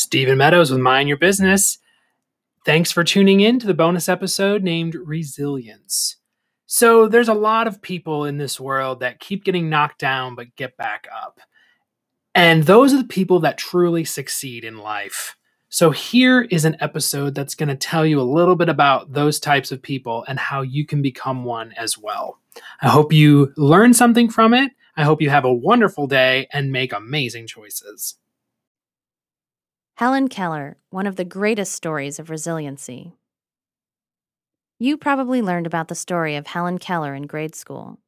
Stephen Meadows with Mind Your Business. Thanks for tuning in to the bonus episode named Resilience. So, there's a lot of people in this world that keep getting knocked down but get back up. And those are the people that truly succeed in life. So, here is an episode that's going to tell you a little bit about those types of people and how you can become one as well. I hope you learn something from it. I hope you have a wonderful day and make amazing choices. Helen Keller, one of the greatest stories of resiliency. You probably learned about the story of Helen Keller in grade school.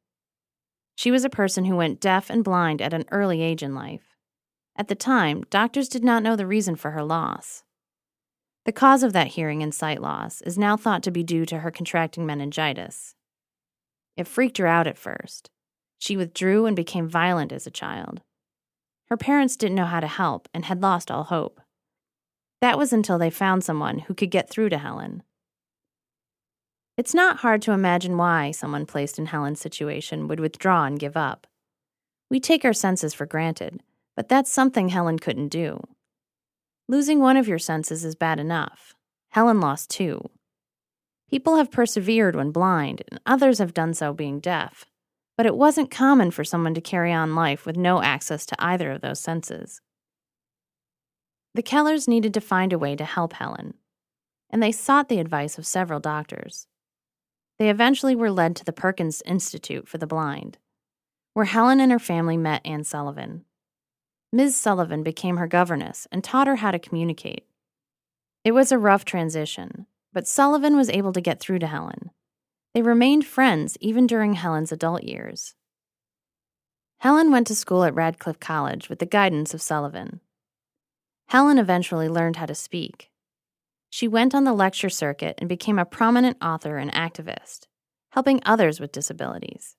She was a person who went deaf and blind at an early age in life. At the time, doctors did not know the reason for her loss. The cause of that hearing and sight loss is now thought to be due to her contracting meningitis. It freaked her out at first. She withdrew and became violent as a child. Her parents didn't know how to help and had lost all hope. That was until they found someone who could get through to Helen. It's not hard to imagine why someone placed in Helen's situation would withdraw and give up. We take our senses for granted, but that's something Helen couldn't do. Losing one of your senses is bad enough. Helen lost two. People have persevered when blind, and others have done so being deaf. But it wasn't common for someone to carry on life with no access to either of those senses. The Kellers needed to find a way to help Helen, and they sought the advice of several doctors. They eventually were led to the Perkins Institute for the Blind, where Helen and her family met Anne Sullivan. Ms. Sullivan became her governess and taught her how to communicate. It was a rough transition, but Sullivan was able to get through to Helen. They remained friends even during Helen's adult years. Helen went to school at Radcliffe College with the guidance of Sullivan. Helen eventually learned how to speak. She went on the lecture circuit and became a prominent author and activist, helping others with disabilities.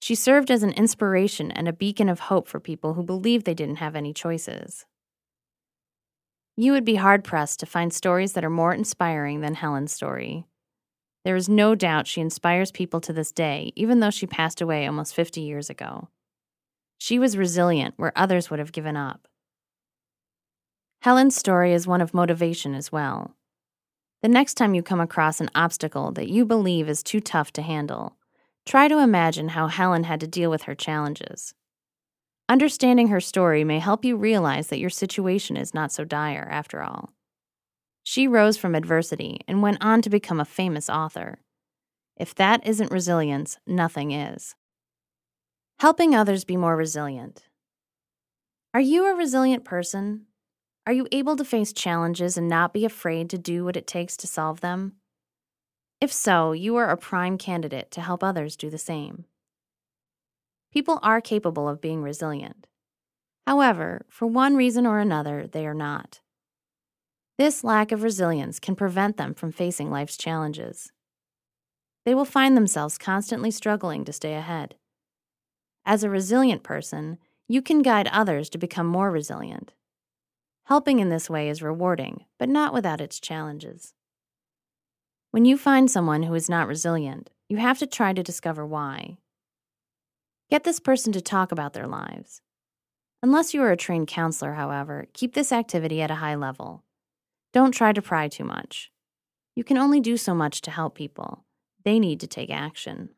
She served as an inspiration and a beacon of hope for people who believed they didn't have any choices. You would be hard pressed to find stories that are more inspiring than Helen's story. There is no doubt she inspires people to this day, even though she passed away almost 50 years ago. She was resilient where others would have given up. Helen's story is one of motivation as well. The next time you come across an obstacle that you believe is too tough to handle, try to imagine how Helen had to deal with her challenges. Understanding her story may help you realize that your situation is not so dire after all. She rose from adversity and went on to become a famous author. If that isn't resilience, nothing is. Helping others be more resilient. Are you a resilient person? Are you able to face challenges and not be afraid to do what it takes to solve them? If so, you are a prime candidate to help others do the same. People are capable of being resilient. However, for one reason or another, they are not. This lack of resilience can prevent them from facing life's challenges. They will find themselves constantly struggling to stay ahead. As a resilient person, you can guide others to become more resilient. Helping in this way is rewarding, but not without its challenges. When you find someone who is not resilient, you have to try to discover why. Get this person to talk about their lives. Unless you are a trained counselor, however, keep this activity at a high level. Don't try to pry too much. You can only do so much to help people. They need to take action.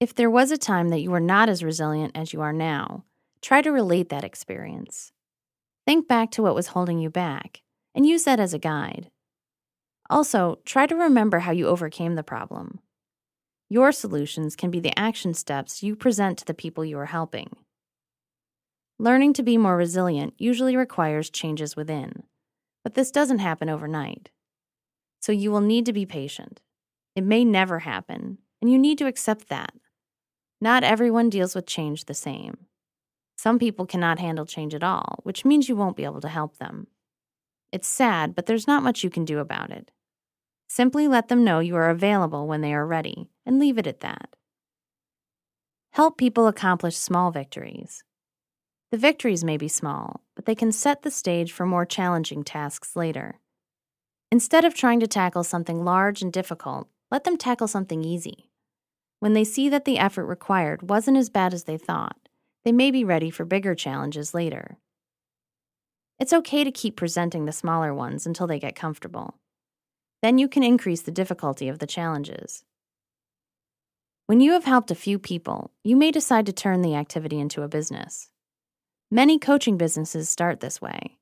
If there was a time that you were not as resilient as you are now, try to relate that experience. Think back to what was holding you back and use that as a guide. Also, try to remember how you overcame the problem. Your solutions can be the action steps you present to the people you are helping. Learning to be more resilient usually requires changes within, but this doesn't happen overnight. So you will need to be patient. It may never happen, and you need to accept that. Not everyone deals with change the same. Some people cannot handle change at all, which means you won't be able to help them. It's sad, but there's not much you can do about it. Simply let them know you are available when they are ready, and leave it at that. Help people accomplish small victories. The victories may be small, but they can set the stage for more challenging tasks later. Instead of trying to tackle something large and difficult, let them tackle something easy. When they see that the effort required wasn't as bad as they thought, they may be ready for bigger challenges later. It's okay to keep presenting the smaller ones until they get comfortable. Then you can increase the difficulty of the challenges. When you have helped a few people, you may decide to turn the activity into a business. Many coaching businesses start this way.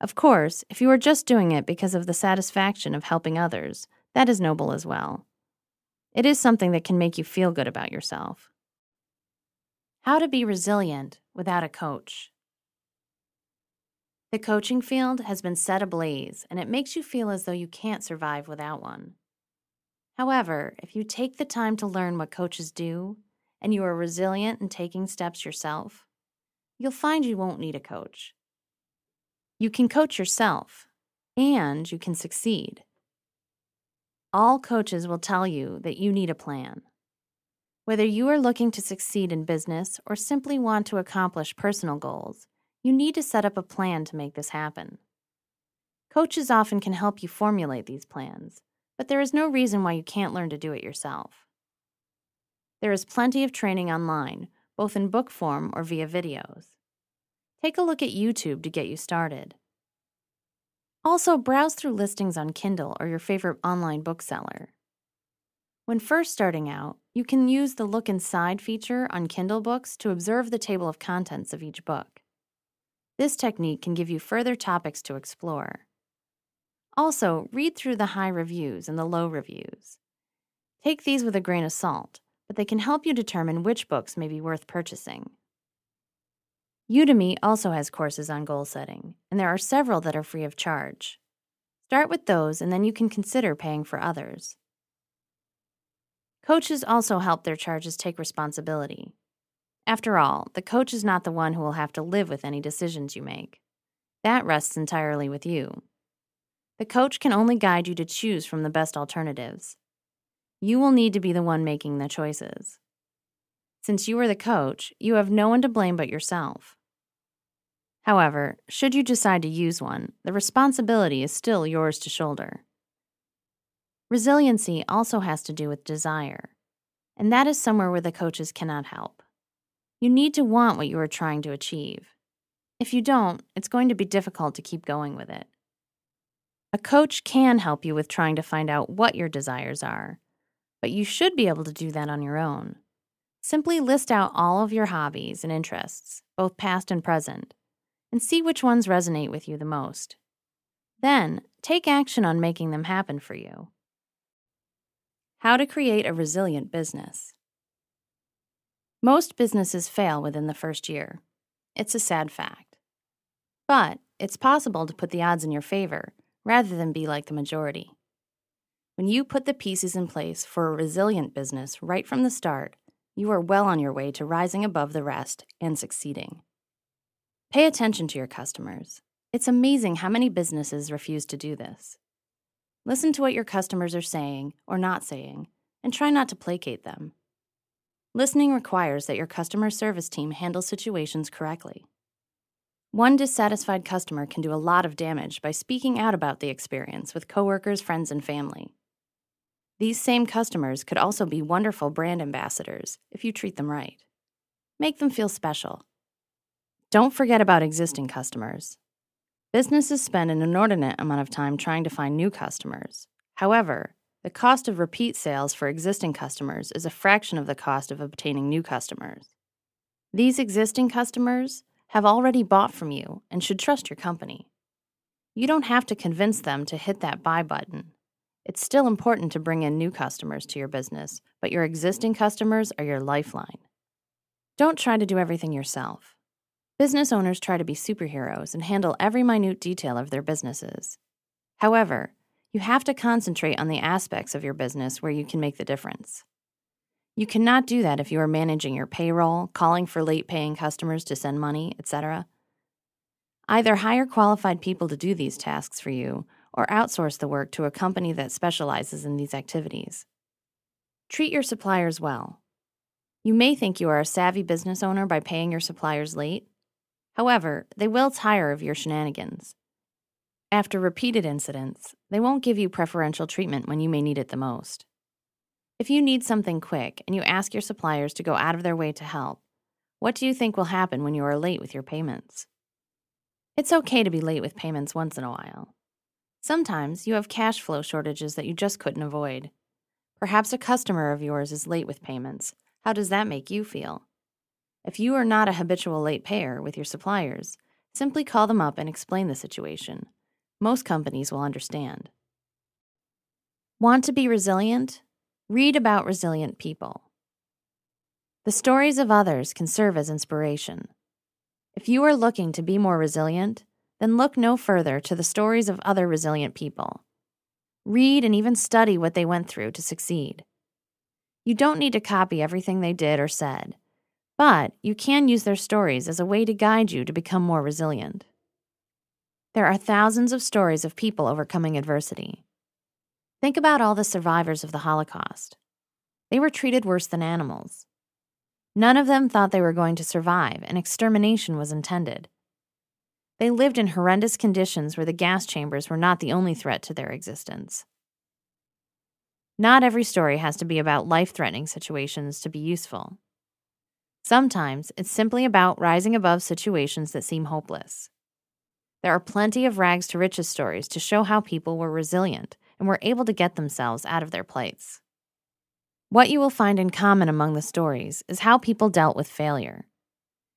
Of course, if you are just doing it because of the satisfaction of helping others, that is noble as well. It is something that can make you feel good about yourself. How to be resilient without a coach. The coaching field has been set ablaze, and it makes you feel as though you can't survive without one. However, if you take the time to learn what coaches do, and you are resilient in taking steps yourself, you'll find you won't need a coach. You can coach yourself, and you can succeed. All coaches will tell you that you need a plan. Whether you are looking to succeed in business or simply want to accomplish personal goals, you need to set up a plan to make this happen. Coaches often can help you formulate these plans, but there is no reason why you can't learn to do it yourself. There is plenty of training online, both in book form or via videos. Take a look at YouTube to get you started. Also, browse through listings on Kindle or your favorite online bookseller. When first starting out, you can use the Look Inside feature on Kindle books to observe the table of contents of each book. This technique can give you further topics to explore. Also, read through the high reviews and the low reviews. Take these with a grain of salt, but they can help you determine which books may be worth purchasing. Udemy also has courses on goal setting, and there are several that are free of charge. Start with those, and then you can consider paying for others. Coaches also help their charges take responsibility. After all, the coach is not the one who will have to live with any decisions you make. That rests entirely with you. The coach can only guide you to choose from the best alternatives. You will need to be the one making the choices. Since you are the coach, you have no one to blame but yourself. However, should you decide to use one, the responsibility is still yours to shoulder. Resiliency also has to do with desire, and that is somewhere where the coaches cannot help. You need to want what you are trying to achieve. If you don't, it's going to be difficult to keep going with it. A coach can help you with trying to find out what your desires are, but you should be able to do that on your own. Simply list out all of your hobbies and interests, both past and present, and see which ones resonate with you the most. Then, take action on making them happen for you. How to create a resilient business. Most businesses fail within the first year. It's a sad fact. But it's possible to put the odds in your favor rather than be like the majority. When you put the pieces in place for a resilient business right from the start, you are well on your way to rising above the rest and succeeding. Pay attention to your customers. It's amazing how many businesses refuse to do this. Listen to what your customers are saying or not saying, and try not to placate them. Listening requires that your customer service team handle situations correctly. One dissatisfied customer can do a lot of damage by speaking out about the experience with coworkers, friends, and family. These same customers could also be wonderful brand ambassadors if you treat them right. Make them feel special. Don't forget about existing customers. Businesses spend an inordinate amount of time trying to find new customers. However, the cost of repeat sales for existing customers is a fraction of the cost of obtaining new customers. These existing customers have already bought from you and should trust your company. You don't have to convince them to hit that buy button. It's still important to bring in new customers to your business, but your existing customers are your lifeline. Don't try to do everything yourself. Business owners try to be superheroes and handle every minute detail of their businesses. However, you have to concentrate on the aspects of your business where you can make the difference. You cannot do that if you are managing your payroll, calling for late paying customers to send money, etc. Either hire qualified people to do these tasks for you or outsource the work to a company that specializes in these activities. Treat your suppliers well. You may think you are a savvy business owner by paying your suppliers late, However, they will tire of your shenanigans. After repeated incidents, they won't give you preferential treatment when you may need it the most. If you need something quick and you ask your suppliers to go out of their way to help, what do you think will happen when you are late with your payments? It's okay to be late with payments once in a while. Sometimes you have cash flow shortages that you just couldn't avoid. Perhaps a customer of yours is late with payments. How does that make you feel? If you are not a habitual late payer with your suppliers, simply call them up and explain the situation. Most companies will understand. Want to be resilient? Read about resilient people. The stories of others can serve as inspiration. If you are looking to be more resilient, then look no further to the stories of other resilient people. Read and even study what they went through to succeed. You don't need to copy everything they did or said, but you can use their stories as a way to guide you to become more resilient. There are thousands of stories of people overcoming adversity. Think about all the survivors of the Holocaust. They were treated worse than animals. None of them thought they were going to survive, and extermination was intended. They lived in horrendous conditions where the gas chambers were not the only threat to their existence. Not every story has to be about life threatening situations to be useful. Sometimes it's simply about rising above situations that seem hopeless. There are plenty of rags to riches stories to show how people were resilient and were able to get themselves out of their plights. What you will find in common among the stories is how people dealt with failure.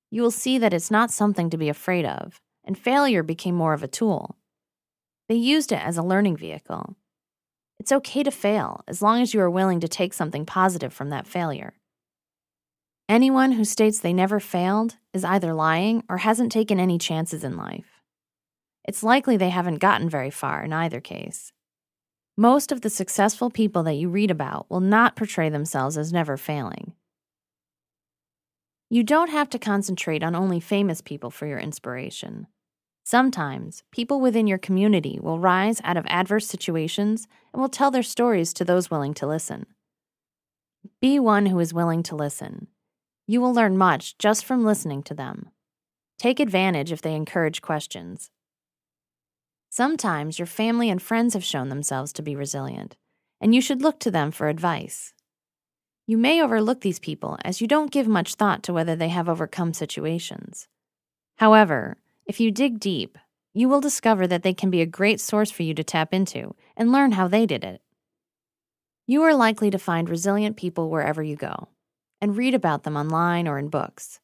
You will see that it's not something to be afraid of, and failure became more of a tool. They used it as a learning vehicle. It's okay to fail as long as you are willing to take something positive from that failure. Anyone who states they never failed is either lying or hasn't taken any chances in life. It's likely they haven't gotten very far in either case. Most of the successful people that you read about will not portray themselves as never failing. You don't have to concentrate on only famous people for your inspiration. Sometimes, people within your community will rise out of adverse situations and will tell their stories to those willing to listen. Be one who is willing to listen. You will learn much just from listening to them. Take advantage if they encourage questions. Sometimes your family and friends have shown themselves to be resilient, and you should look to them for advice. You may overlook these people as you don't give much thought to whether they have overcome situations. However, if you dig deep, you will discover that they can be a great source for you to tap into and learn how they did it. You are likely to find resilient people wherever you go and read about them online or in books.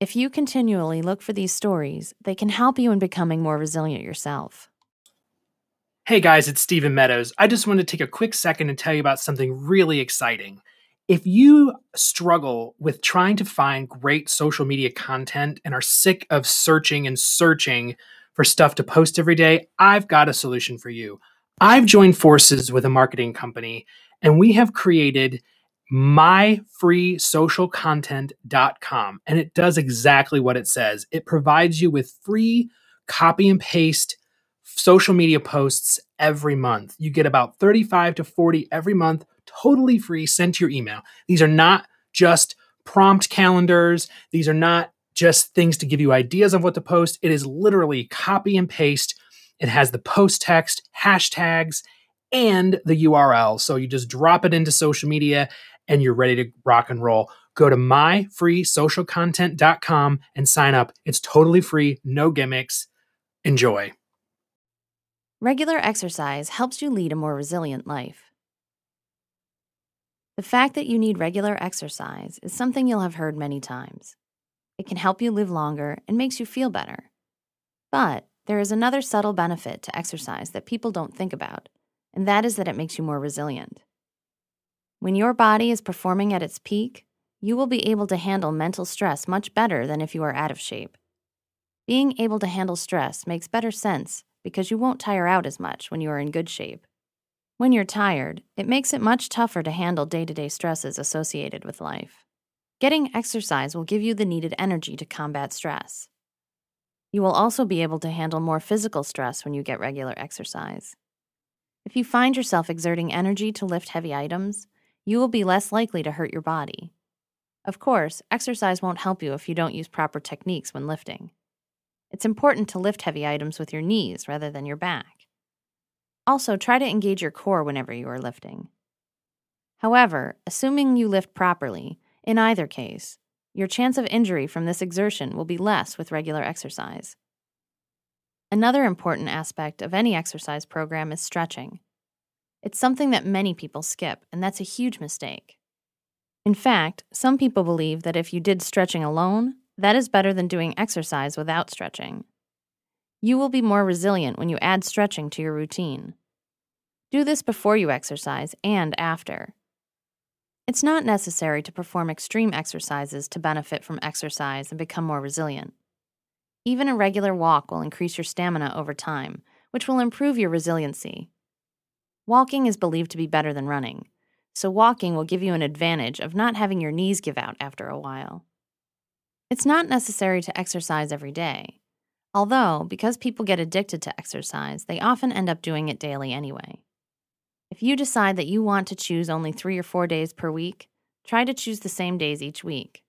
If you continually look for these stories, they can help you in becoming more resilient yourself. Hey guys, it's Stephen Meadows. I just wanted to take a quick second and tell you about something really exciting. If you struggle with trying to find great social media content and are sick of searching and searching for stuff to post every day, I've got a solution for you. I've joined forces with a marketing company and we have created myfreesocialcontent.com and it does exactly what it says. It provides you with free copy and paste social media posts every month. You get about 35 to 40 every month totally free sent to your email. These are not just prompt calendars, these are not just things to give you ideas of what to post. It is literally copy and paste. It has the post text, hashtags, and the URL. So you just drop it into social media and you're ready to rock and roll. Go to myfreesocialcontent.com and sign up. It's totally free, no gimmicks. Enjoy. Regular exercise helps you lead a more resilient life. The fact that you need regular exercise is something you'll have heard many times. It can help you live longer and makes you feel better. But there is another subtle benefit to exercise that people don't think about, and that is that it makes you more resilient. When your body is performing at its peak, you will be able to handle mental stress much better than if you are out of shape. Being able to handle stress makes better sense because you won't tire out as much when you are in good shape. When you're tired, it makes it much tougher to handle day to day stresses associated with life. Getting exercise will give you the needed energy to combat stress. You will also be able to handle more physical stress when you get regular exercise. If you find yourself exerting energy to lift heavy items, you will be less likely to hurt your body. Of course, exercise won't help you if you don't use proper techniques when lifting. It's important to lift heavy items with your knees rather than your back. Also, try to engage your core whenever you are lifting. However, assuming you lift properly, in either case, your chance of injury from this exertion will be less with regular exercise. Another important aspect of any exercise program is stretching. It's something that many people skip, and that's a huge mistake. In fact, some people believe that if you did stretching alone, that is better than doing exercise without stretching. You will be more resilient when you add stretching to your routine. Do this before you exercise and after. It's not necessary to perform extreme exercises to benefit from exercise and become more resilient. Even a regular walk will increase your stamina over time, which will improve your resiliency. Walking is believed to be better than running, so walking will give you an advantage of not having your knees give out after a while. It's not necessary to exercise every day, although, because people get addicted to exercise, they often end up doing it daily anyway. If you decide that you want to choose only three or four days per week, try to choose the same days each week.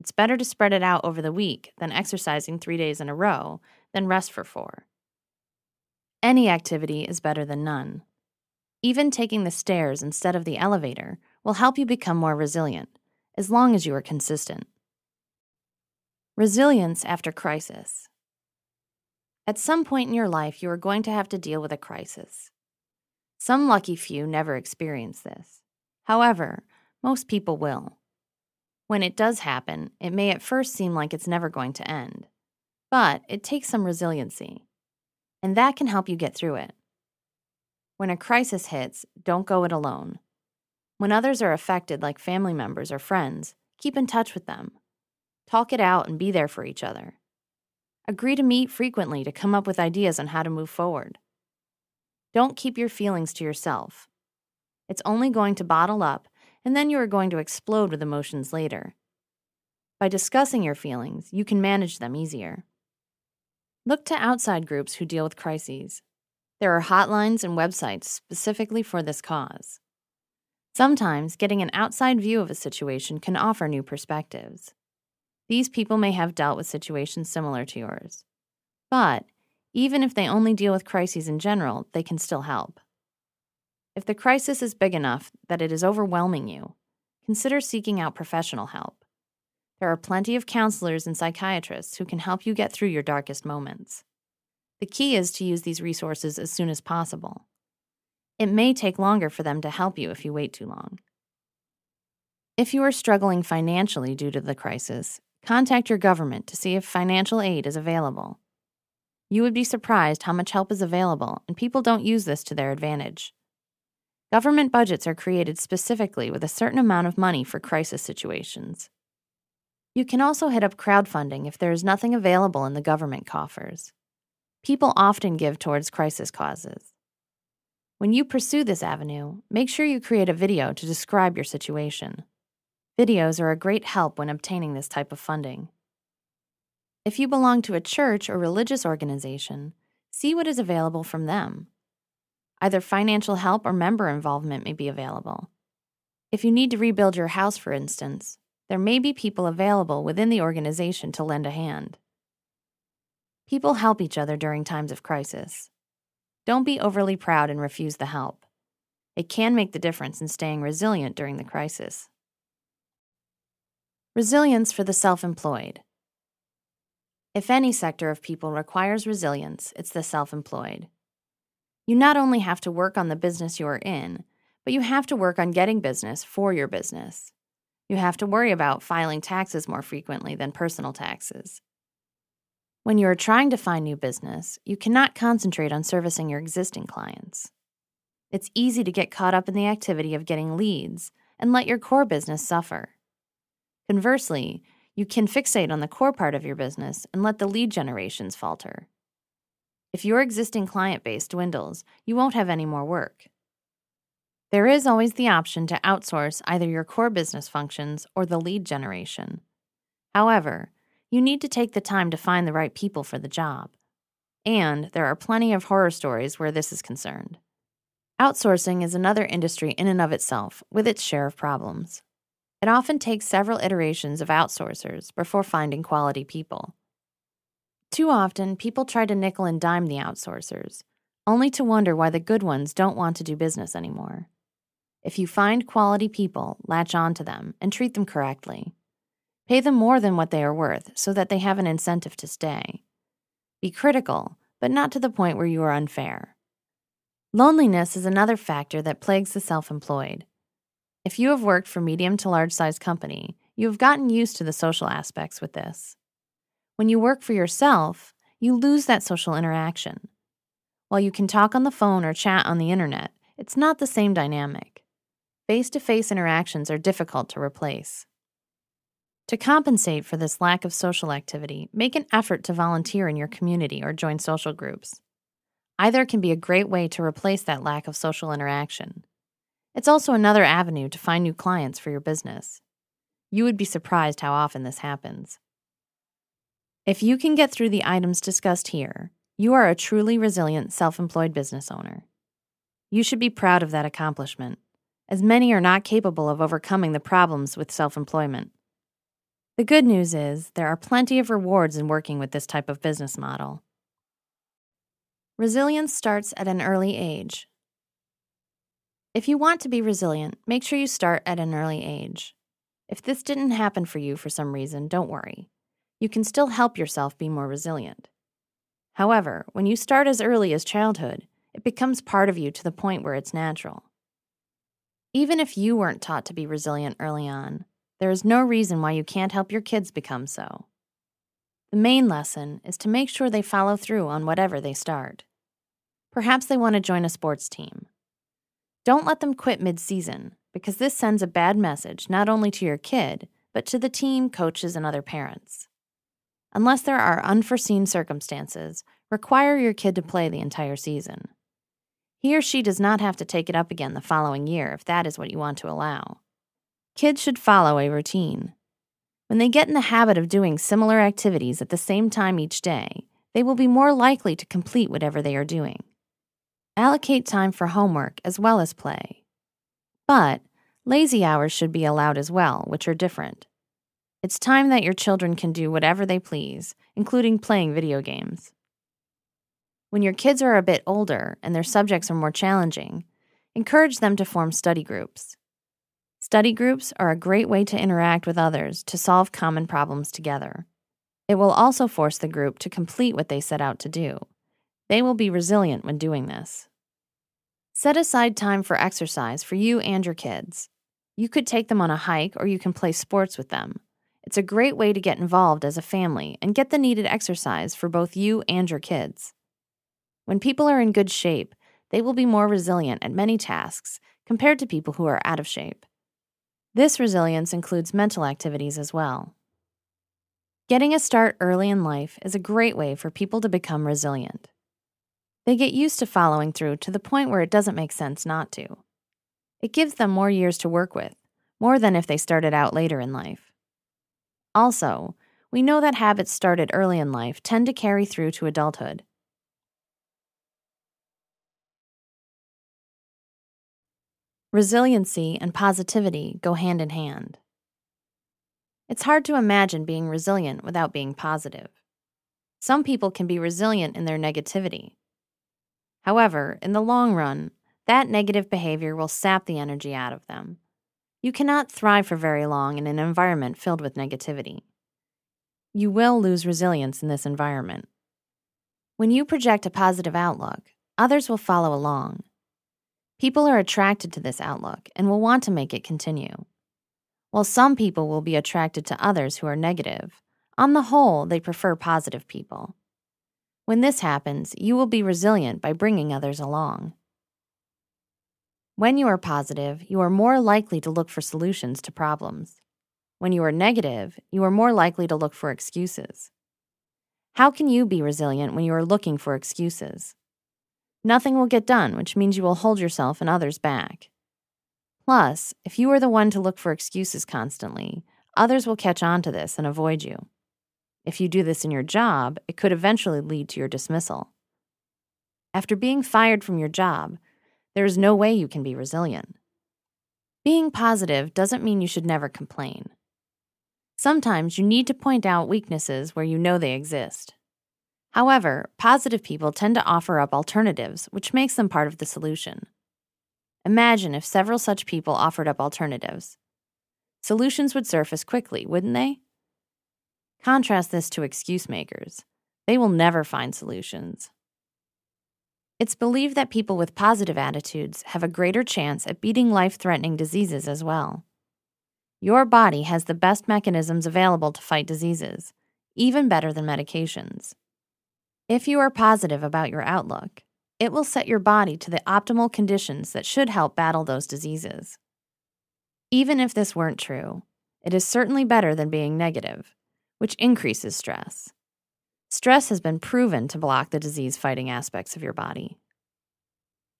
It's better to spread it out over the week than exercising three days in a row, then rest for four. Any activity is better than none. Even taking the stairs instead of the elevator will help you become more resilient, as long as you are consistent. Resilience after crisis. At some point in your life, you are going to have to deal with a crisis. Some lucky few never experience this. However, most people will. When it does happen, it may at first seem like it's never going to end, but it takes some resiliency, and that can help you get through it. When a crisis hits, don't go it alone. When others are affected, like family members or friends, keep in touch with them. Talk it out and be there for each other. Agree to meet frequently to come up with ideas on how to move forward. Don't keep your feelings to yourself. It's only going to bottle up, and then you are going to explode with emotions later. By discussing your feelings, you can manage them easier. Look to outside groups who deal with crises. There are hotlines and websites specifically for this cause. Sometimes getting an outside view of a situation can offer new perspectives. These people may have dealt with situations similar to yours. But even if they only deal with crises in general, they can still help. If the crisis is big enough that it is overwhelming you, consider seeking out professional help. There are plenty of counselors and psychiatrists who can help you get through your darkest moments. The key is to use these resources as soon as possible. It may take longer for them to help you if you wait too long. If you are struggling financially due to the crisis, contact your government to see if financial aid is available. You would be surprised how much help is available, and people don't use this to their advantage. Government budgets are created specifically with a certain amount of money for crisis situations. You can also hit up crowdfunding if there is nothing available in the government coffers. People often give towards crisis causes. When you pursue this avenue, make sure you create a video to describe your situation. Videos are a great help when obtaining this type of funding. If you belong to a church or religious organization, see what is available from them. Either financial help or member involvement may be available. If you need to rebuild your house, for instance, there may be people available within the organization to lend a hand. People help each other during times of crisis. Don't be overly proud and refuse the help. It can make the difference in staying resilient during the crisis. Resilience for the self employed. If any sector of people requires resilience, it's the self employed. You not only have to work on the business you are in, but you have to work on getting business for your business. You have to worry about filing taxes more frequently than personal taxes. When you are trying to find new business, you cannot concentrate on servicing your existing clients. It's easy to get caught up in the activity of getting leads and let your core business suffer. Conversely, you can fixate on the core part of your business and let the lead generations falter. If your existing client base dwindles, you won't have any more work. There is always the option to outsource either your core business functions or the lead generation. However, you need to take the time to find the right people for the job. And there are plenty of horror stories where this is concerned. Outsourcing is another industry in and of itself, with its share of problems. It often takes several iterations of outsourcers before finding quality people. Too often, people try to nickel and dime the outsourcers, only to wonder why the good ones don't want to do business anymore. If you find quality people, latch on to them and treat them correctly. Pay them more than what they are worth so that they have an incentive to stay. Be critical, but not to the point where you are unfair. Loneliness is another factor that plagues the self employed. If you have worked for medium to large size company, you have gotten used to the social aspects with this. When you work for yourself, you lose that social interaction. While you can talk on the phone or chat on the internet, it's not the same dynamic. Face to face interactions are difficult to replace. To compensate for this lack of social activity, make an effort to volunteer in your community or join social groups. Either can be a great way to replace that lack of social interaction. It's also another avenue to find new clients for your business. You would be surprised how often this happens. If you can get through the items discussed here, you are a truly resilient self employed business owner. You should be proud of that accomplishment, as many are not capable of overcoming the problems with self employment. The good news is there are plenty of rewards in working with this type of business model. Resilience starts at an early age. If you want to be resilient, make sure you start at an early age. If this didn't happen for you for some reason, don't worry. You can still help yourself be more resilient. However, when you start as early as childhood, it becomes part of you to the point where it's natural. Even if you weren't taught to be resilient early on, there is no reason why you can't help your kids become so. The main lesson is to make sure they follow through on whatever they start. Perhaps they want to join a sports team. Don't let them quit mid season, because this sends a bad message not only to your kid, but to the team, coaches, and other parents unless there are unforeseen circumstances, require your kid to play the entire season. He or she does not have to take it up again the following year if that is what you want to allow. Kids should follow a routine. When they get in the habit of doing similar activities at the same time each day, they will be more likely to complete whatever they are doing. Allocate time for homework as well as play. But lazy hours should be allowed as well, which are different. It's time that your children can do whatever they please, including playing video games. When your kids are a bit older and their subjects are more challenging, encourage them to form study groups. Study groups are a great way to interact with others to solve common problems together. It will also force the group to complete what they set out to do. They will be resilient when doing this. Set aside time for exercise for you and your kids. You could take them on a hike or you can play sports with them. It's a great way to get involved as a family and get the needed exercise for both you and your kids. When people are in good shape, they will be more resilient at many tasks compared to people who are out of shape. This resilience includes mental activities as well. Getting a start early in life is a great way for people to become resilient. They get used to following through to the point where it doesn't make sense not to. It gives them more years to work with, more than if they started out later in life. Also, we know that habits started early in life tend to carry through to adulthood. Resiliency and positivity go hand in hand. It's hard to imagine being resilient without being positive. Some people can be resilient in their negativity. However, in the long run, that negative behavior will sap the energy out of them you cannot thrive for very long in an environment filled with negativity. You will lose resilience in this environment. When you project a positive outlook, others will follow along. People are attracted to this outlook and will want to make it continue. While some people will be attracted to others who are negative, on the whole, they prefer positive people. When this happens, you will be resilient by bringing others along. When you are positive, you are more likely to look for solutions to problems. When you are negative, you are more likely to look for excuses. How can you be resilient when you are looking for excuses? Nothing will get done, which means you will hold yourself and others back. Plus, if you are the one to look for excuses constantly, others will catch on to this and avoid you. If you do this in your job, it could eventually lead to your dismissal. After being fired from your job, there is no way you can be resilient. Being positive doesn't mean you should never complain. Sometimes you need to point out weaknesses where you know they exist. However, positive people tend to offer up alternatives, which makes them part of the solution. Imagine if several such people offered up alternatives. Solutions would surface quickly, wouldn't they? Contrast this to excuse makers. They will never find solutions. It's believed that people with positive attitudes have a greater chance at beating life threatening diseases as well. Your body has the best mechanisms available to fight diseases, even better than medications. If you are positive about your outlook, it will set your body to the optimal conditions that should help battle those diseases. Even if this weren't true, it is certainly better than being negative, which increases stress. Stress has been proven to block the disease fighting aspects of your body.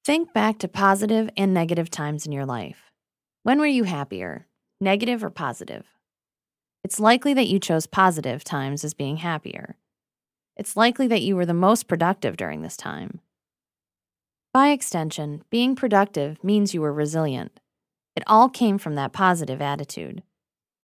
Think back to positive and negative times in your life. When were you happier, negative or positive? It's likely that you chose positive times as being happier. It's likely that you were the most productive during this time. By extension, being productive means you were resilient. It all came from that positive attitude.